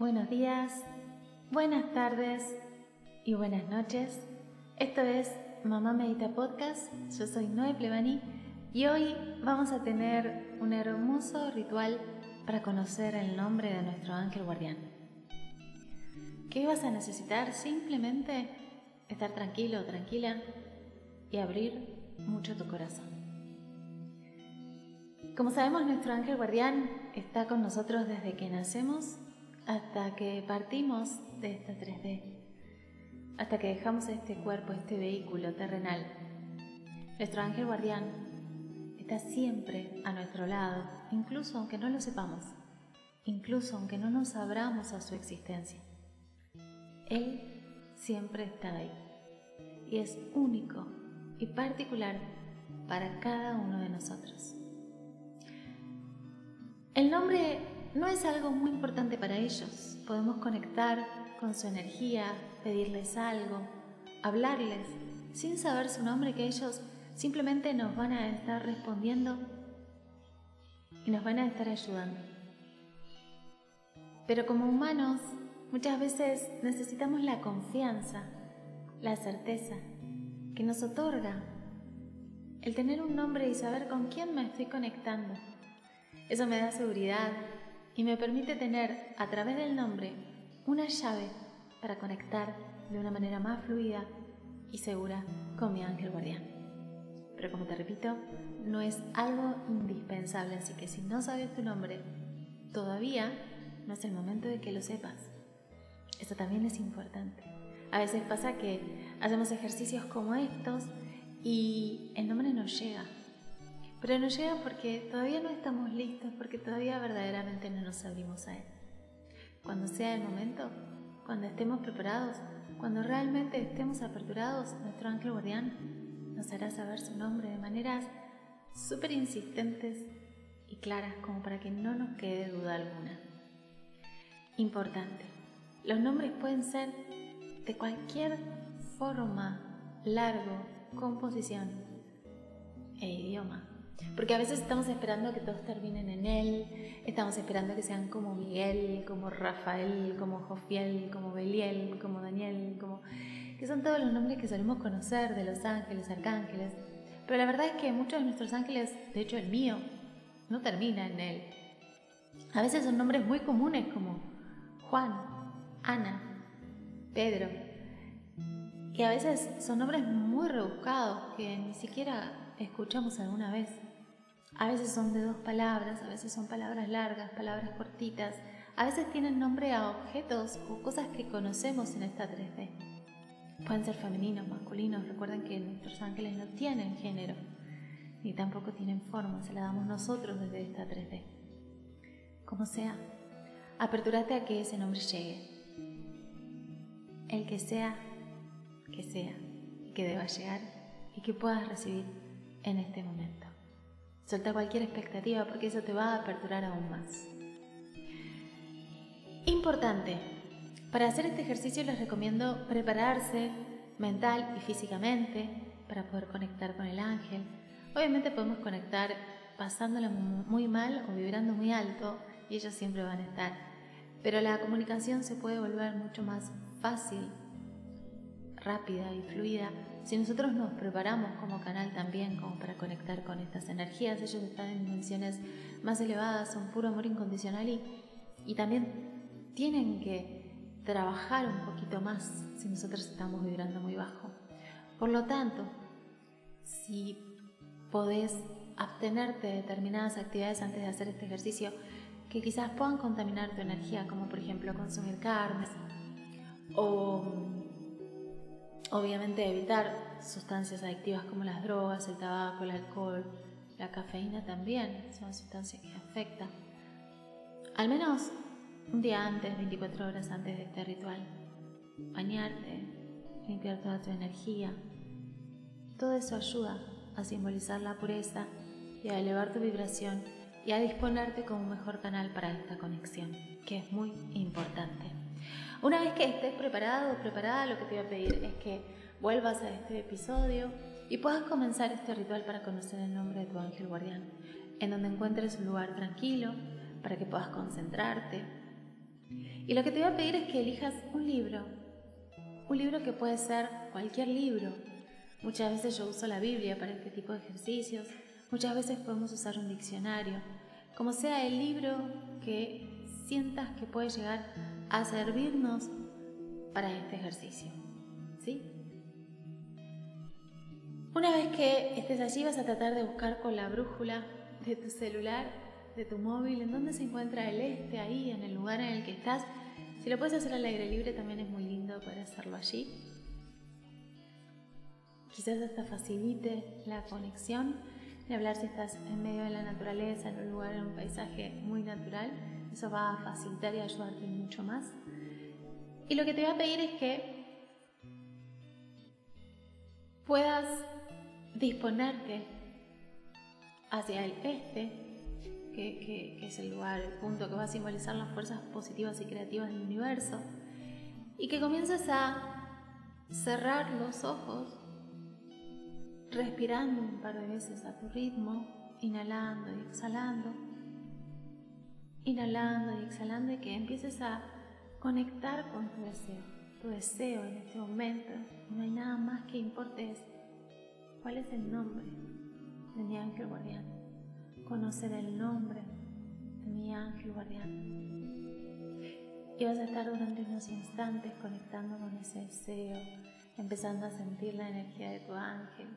Buenos días, buenas tardes y buenas noches. Esto es Mamá Medita Podcast. Yo soy Noé Plebani y hoy vamos a tener un hermoso ritual para conocer el nombre de nuestro ángel guardián. ¿Qué vas a necesitar? Simplemente estar tranquilo tranquila y abrir mucho tu corazón. Como sabemos, nuestro ángel guardián está con nosotros desde que nacemos hasta que partimos de esta 3D, hasta que dejamos este cuerpo, este vehículo terrenal. Nuestro ángel guardián está siempre a nuestro lado, incluso aunque no lo sepamos, incluso aunque no nos abramos a su existencia. Él siempre está ahí y es único y particular para cada uno de nosotros. El nombre no es algo muy importante para ellos. Podemos conectar con su energía, pedirles algo, hablarles, sin saber su nombre, que ellos simplemente nos van a estar respondiendo y nos van a estar ayudando. Pero como humanos, muchas veces necesitamos la confianza, la certeza que nos otorga el tener un nombre y saber con quién me estoy conectando. Eso me da seguridad y me permite tener a través del nombre una llave para conectar de una manera más fluida y segura con mi ángel guardián. Pero como te repito, no es algo indispensable, así que si no sabes tu nombre, todavía no es el momento de que lo sepas. Eso también es importante. A veces pasa que hacemos ejercicios como estos y el nombre no llega. Pero no llega porque todavía no estamos listos, porque todavía verdaderamente no nos abrimos a Él. Cuando sea el momento, cuando estemos preparados, cuando realmente estemos aperturados, nuestro ángel guardián nos hará saber su nombre de maneras súper insistentes y claras como para que no nos quede duda alguna. Importante, los nombres pueden ser de cualquier forma, largo, composición e idioma. Porque a veces estamos esperando que todos terminen en él, estamos esperando que sean como Miguel, como Rafael, como Jofiel, como Beliel, como Daniel, como que son todos los nombres que solemos conocer de los ángeles, arcángeles. Pero la verdad es que muchos de nuestros ángeles, de hecho el mío, no termina en él. A veces son nombres muy comunes como Juan, Ana, Pedro. Y a veces son nombres muy rebuscados que ni siquiera escuchamos alguna vez. A veces son de dos palabras, a veces son palabras largas, palabras cortitas, a veces tienen nombre a objetos o cosas que conocemos en esta 3D. Pueden ser femeninos, masculinos, recuerden que nuestros ángeles no tienen género, ni tampoco tienen forma, se la damos nosotros desde esta 3D. Como sea, aperturate a que ese nombre llegue. El que sea, que sea, que deba llegar y que puedas recibir en este momento. Suelta cualquier expectativa porque eso te va a aperturar aún más. Importante. Para hacer este ejercicio les recomiendo prepararse mental y físicamente para poder conectar con el ángel. Obviamente podemos conectar pasándola muy mal o vibrando muy alto y ellos siempre van a estar. Pero la comunicación se puede volver mucho más fácil, rápida y fluida si nosotros nos preparamos como canal también como para conectar con estas energías, ellos están en dimensiones más elevadas, son puro amor incondicional y, y también tienen que trabajar un poquito más si nosotros estamos vibrando muy bajo. Por lo tanto, si podés abstenerte de determinadas actividades antes de hacer este ejercicio que quizás puedan contaminar tu energía, como por ejemplo consumir carnes o Obviamente evitar sustancias adictivas como las drogas, el tabaco, el alcohol, la cafeína también es una sustancia que afecta. Al menos un día antes, 24 horas antes de este ritual. Bañarte, limpiar toda tu energía. Todo eso ayuda a simbolizar la pureza y a elevar tu vibración y a disponerte como un mejor canal para esta conexión, que es muy importante. Una vez que estés preparado o preparada, lo que te voy a pedir es que vuelvas a este episodio y puedas comenzar este ritual para conocer el nombre de tu ángel guardián, en donde encuentres un lugar tranquilo para que puedas concentrarte, Y lo que te voy a pedir es que elijas un libro, un libro que puede ser cualquier libro. Muchas veces yo uso la Biblia para este tipo de ejercicios, muchas veces podemos usar un diccionario, como sea el libro que sientas que puede llegar a servirnos para este ejercicio. ¿Sí? Una vez que estés allí vas a tratar de buscar con la brújula de tu celular, de tu móvil, en dónde se encuentra el este, ahí, en el lugar en el que estás. Si lo puedes hacer al aire libre también es muy lindo poder hacerlo allí. Quizás hasta facilite la conexión de hablar si estás en medio de la naturaleza, en un lugar, en un paisaje muy natural. Eso va a facilitar y ayudarte mucho más. Y lo que te voy a pedir es que puedas disponerte hacia el este, que, es el lugar, el punto que va a simbolizar las fuerzas positivas y creativas del universo, y que comiences a cerrar los ojos, respirando un par de veces a tu ritmo, inhalando y exhalando, inhalando y exhalando, y que empieces a conectar con tu deseo, tu deseo en este momento, no hay nada más que importe ¿Cuál es el nombre de mi ángel guardián? Conocer el nombre de mi ángel guardián. Y vas a estar durante unos instantes conectando con ese deseo, empezando a sentir la energía de tu ángel.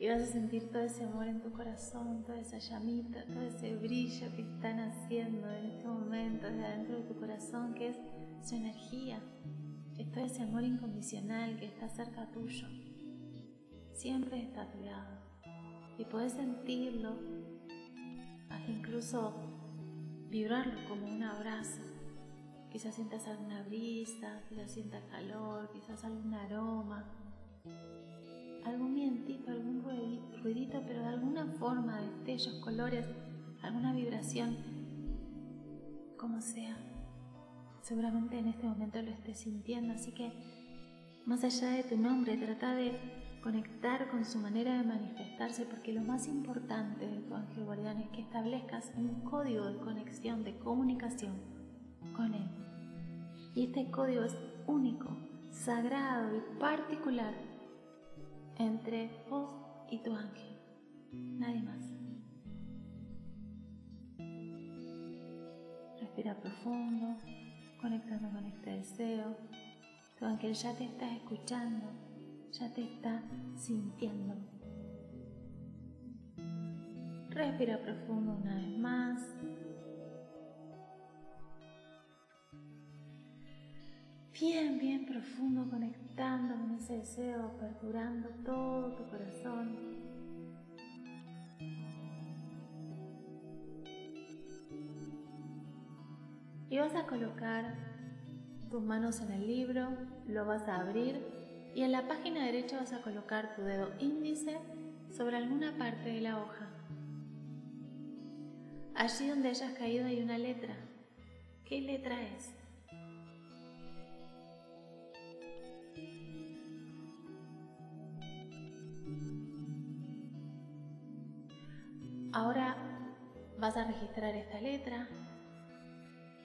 Y vas a sentir todo ese amor en tu corazón, toda esa llamita, todo ese brillo que están haciendo en este momento desde adentro de tu corazón, que es su energía. Es todo ese amor incondicional que está cerca tuyo siempre está a tu lado y puedes sentirlo, hasta incluso vibrarlo como un abrazo. Quizás sientas alguna brisa, quizás sientas calor, quizás algún aroma, algún vientito, algún ruidito, pero de alguna forma, destellos, colores, alguna vibración, como sea. Seguramente en este momento lo estés sintiendo, así que más allá de tu nombre, trata de conectar con su manera de manifestarse, porque lo más importante de tu ángel guardián es que establezcas un código de conexión, de comunicación con él. Y este código es único, sagrado y particular entre vos y tu ángel, nadie más. Respira profundo, conectando con este deseo. Tu ángel ya te está escuchando ya te está sintiendo. Respira profundo una vez más. Bien, bien profundo, conectando con ese deseo, aperturando todo tu corazón. Y vas a colocar tus manos en el libro, lo vas a abrir y en la página derecha vas a colocar tu dedo índice sobre alguna parte de la hoja. Allí donde hayas caído hay una letra. ¿Qué letra es? Ahora vas a registrar esta letra.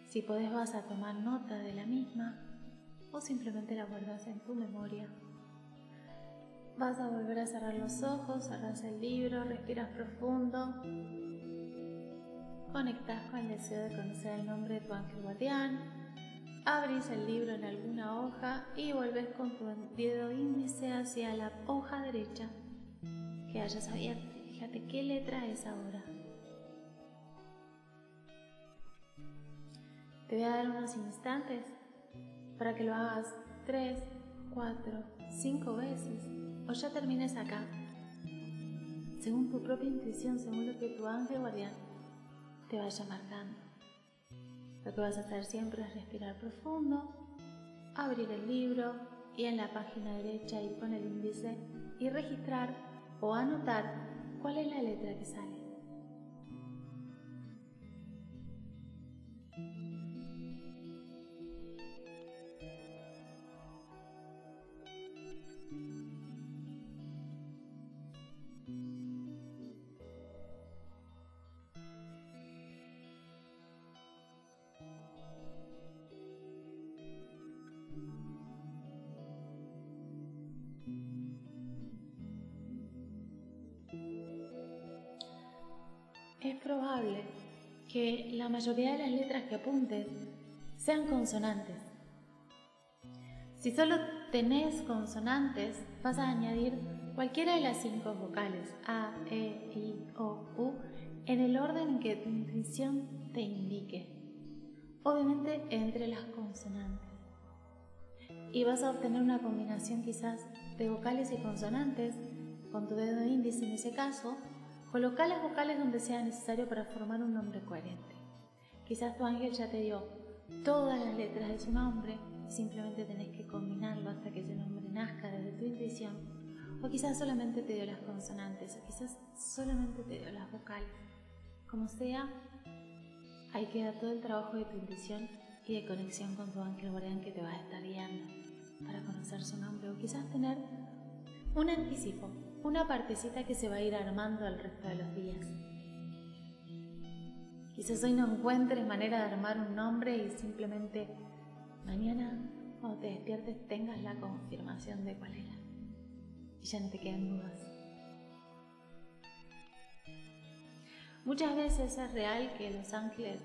Si podés vas a tomar nota de la misma o simplemente la guardas en tu memoria. Vas a volver a cerrar los ojos, cerras el libro, respiras profundo, conectas con el deseo de conocer el nombre de tu ángel guardián, abrís el libro en alguna hoja y volvés con tu dedo índice hacia la hoja derecha que hayas abierto. Fíjate qué letra es ahora. Te voy a dar unos instantes para que lo hagas tres, cuatro, cinco veces o ya termines acá, según tu propia intuición, según lo que tu ángel guardián te vaya marcando. Lo que vas a hacer siempre es respirar profundo, abrir el libro y en la página derecha ir con el índice y registrar o anotar cuál es la letra que sale. Que la mayoría de las letras que apuntes sean consonantes. Si solo tenés consonantes, vas a añadir cualquiera de las cinco vocales A, E, I, O, U en el orden en que tu intuición te indique. Obviamente entre las consonantes. Y vas a obtener una combinación quizás de vocales y consonantes con tu dedo índice en ese caso. Coloca las vocales donde sea necesario para formar un nombre coherente. Quizás tu ángel ya te dio todas las letras de su nombre y simplemente tenés que combinarlo hasta que ese nombre nazca desde tu intuición. O quizás solamente te dio las consonantes, o quizás solamente te dio las vocales. Como sea, ahí queda todo el trabajo de tu intuición y de conexión con tu ángel guardián que te va a estar guiando para conocer su nombre o quizás tener un anticipo, una partecita que se va a ir armando al resto de los días. Quizás hoy no encuentres manera de armar un nombre y simplemente mañana cuando te despiertes tengas la confirmación de cuál era y ya no te queden dudas. Muchas veces es real que los ángeles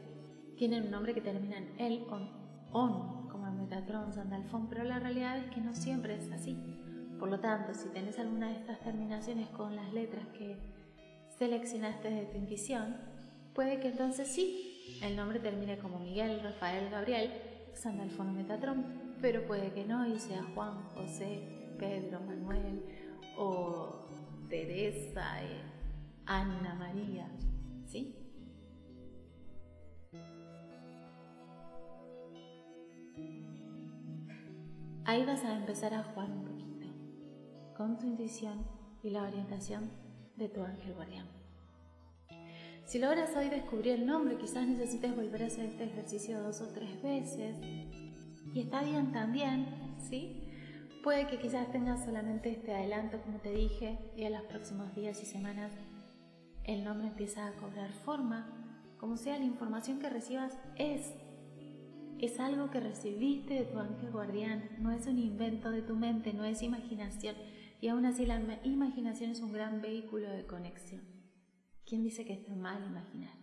tienen un nombre que termina en el on, on como Metatron, Sandalfón, pero la realidad es que no siempre es así. Por lo tanto, si tenés alguna de estas terminaciones con las letras que seleccionaste de tu intuición, puede que entonces sí, el nombre termine como Miguel, Rafael, Gabriel, Sandalfón o Metatron, pero puede que no y sea Juan, José, Pedro, Manuel o Teresa, eh, Ana María, ¿sí? Ahí vas a empezar a jugar con tu intuición y la orientación de tu ángel guardián. Si logras hoy descubrir el nombre, quizás necesites volver a hacer este ejercicio dos o tres veces. Y está bien también, ¿sí? Puede que quizás tengas solamente este adelanto, como te dije, y en los próximos días y semanas el nombre empieza a cobrar forma, como sea la información que recibas es. Es algo que recibiste de tu ángel guardián, no es un invento de tu mente, no es imaginación. Y aún así la imaginación es un gran vehículo de conexión. ¿Quién dice que está mal imaginar?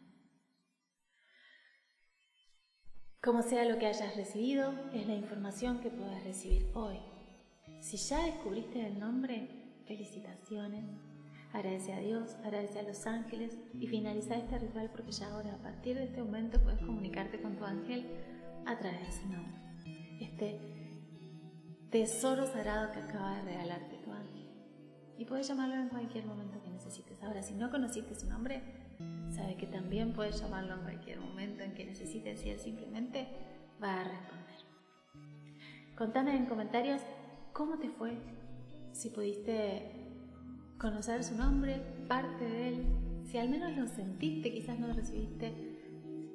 Como sea lo que hayas recibido, es la información que puedes recibir hoy. Si ya descubriste el nombre, felicitaciones, Agradece a Dios, agradece a los ángeles y finaliza este ritual porque ya ahora a partir de este momento puedes comunicarte con tu ángel a través de su nombre. Este tesoro sagrado que acaba de regalarte. Y puedes llamarlo en cualquier momento que necesites. Ahora, si no conociste su nombre, sabe que también puedes llamarlo en cualquier momento en que necesites y él simplemente va a responder. Contame en comentarios cómo te fue, si pudiste conocer su nombre, parte de él. Si al menos lo sentiste, quizás no recibiste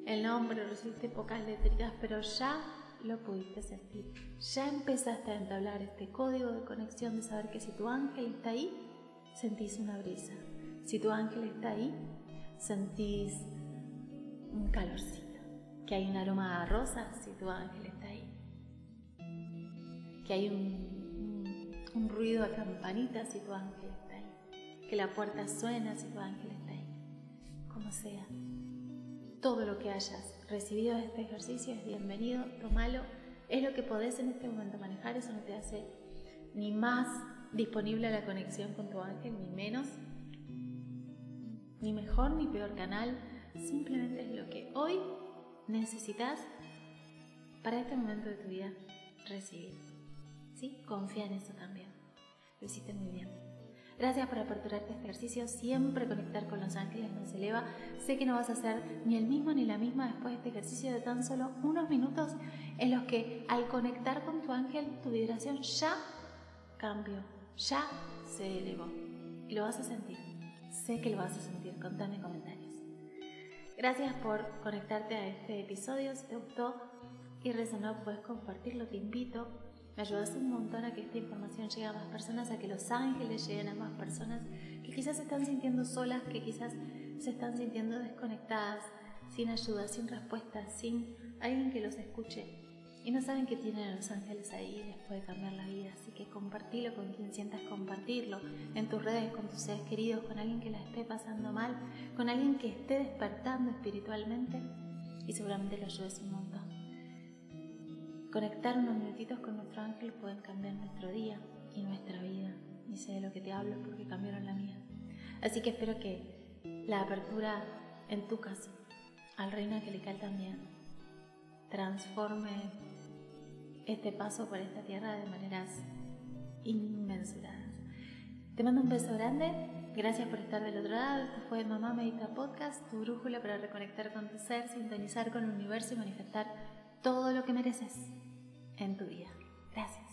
el nombre, recibiste pocas letritas, pero ya lo pudiste sentir. Ya empezaste a entablar este código de conexión de saber que si tu ángel está ahí, sentís una brisa. Si tu ángel está ahí, sentís un calorcito. Que hay un aroma a rosa si tu ángel está ahí. Que hay un, un ruido a campanita si tu ángel está ahí que la puerta suena si tu ángel está ahí. Como sea, todo lo que hayas recibido de este ejercicio es bienvenido, tómalo. Es lo que podés en este momento manejar, eso no te hace ni más disponible a la conexión con tu ángel, ni menos, ni mejor ni peor canal. Simplemente es lo que hoy necesitas para este momento de tu vida recibir. ¿Sí? Confía en eso también. Lo hiciste muy bien. Gracias por aperturarte este ejercicio. Siempre conectar con los ángeles nos eleva. Sé que no vas a ser ni el mismo ni la misma después de este ejercicio de tan solo unos minutos en los que al conectar con tu ángel, tu vibración ya cambió, ya se elevó. Y lo vas a sentir. Sé que lo vas a sentir. Contame en comentarios. Gracias por conectarte a este episodio. Si te gustó y resonó, puedes compartirlo. Te invito me ayudas un montón a que esta información llegue a más personas, a que los ángeles lleguen a más personas que quizás se están sintiendo solas, que quizás se están sintiendo desconectadas, sin ayuda, sin respuesta, sin alguien que los escuche. y no saben que tienen a los ángeles ahí les puede cambiar la vida. Así que compartilo con quien sientas compartirlo, en tus redes, con tus seres queridos, con alguien que la esté pasando mal, con alguien que esté despertando espiritualmente y seguramente lo ayudes un montón. Conectar unos minutitos con nuestro ángel pueden cambiar nuestro día y nuestra vida. Y sé de lo que te hablo porque cambiaron la mía. Así que espero que la apertura en tu caso al reino angelical también transforme este paso por esta tierra de maneras inmensuradas. Te mando un beso grande, gracias por estar del otro lado. Esto fue Mamá Medita Podcast, tu brújula para reconectar con tu ser, sintonizar con el universo y manifestar todo lo que mereces en tu vida. Gracias.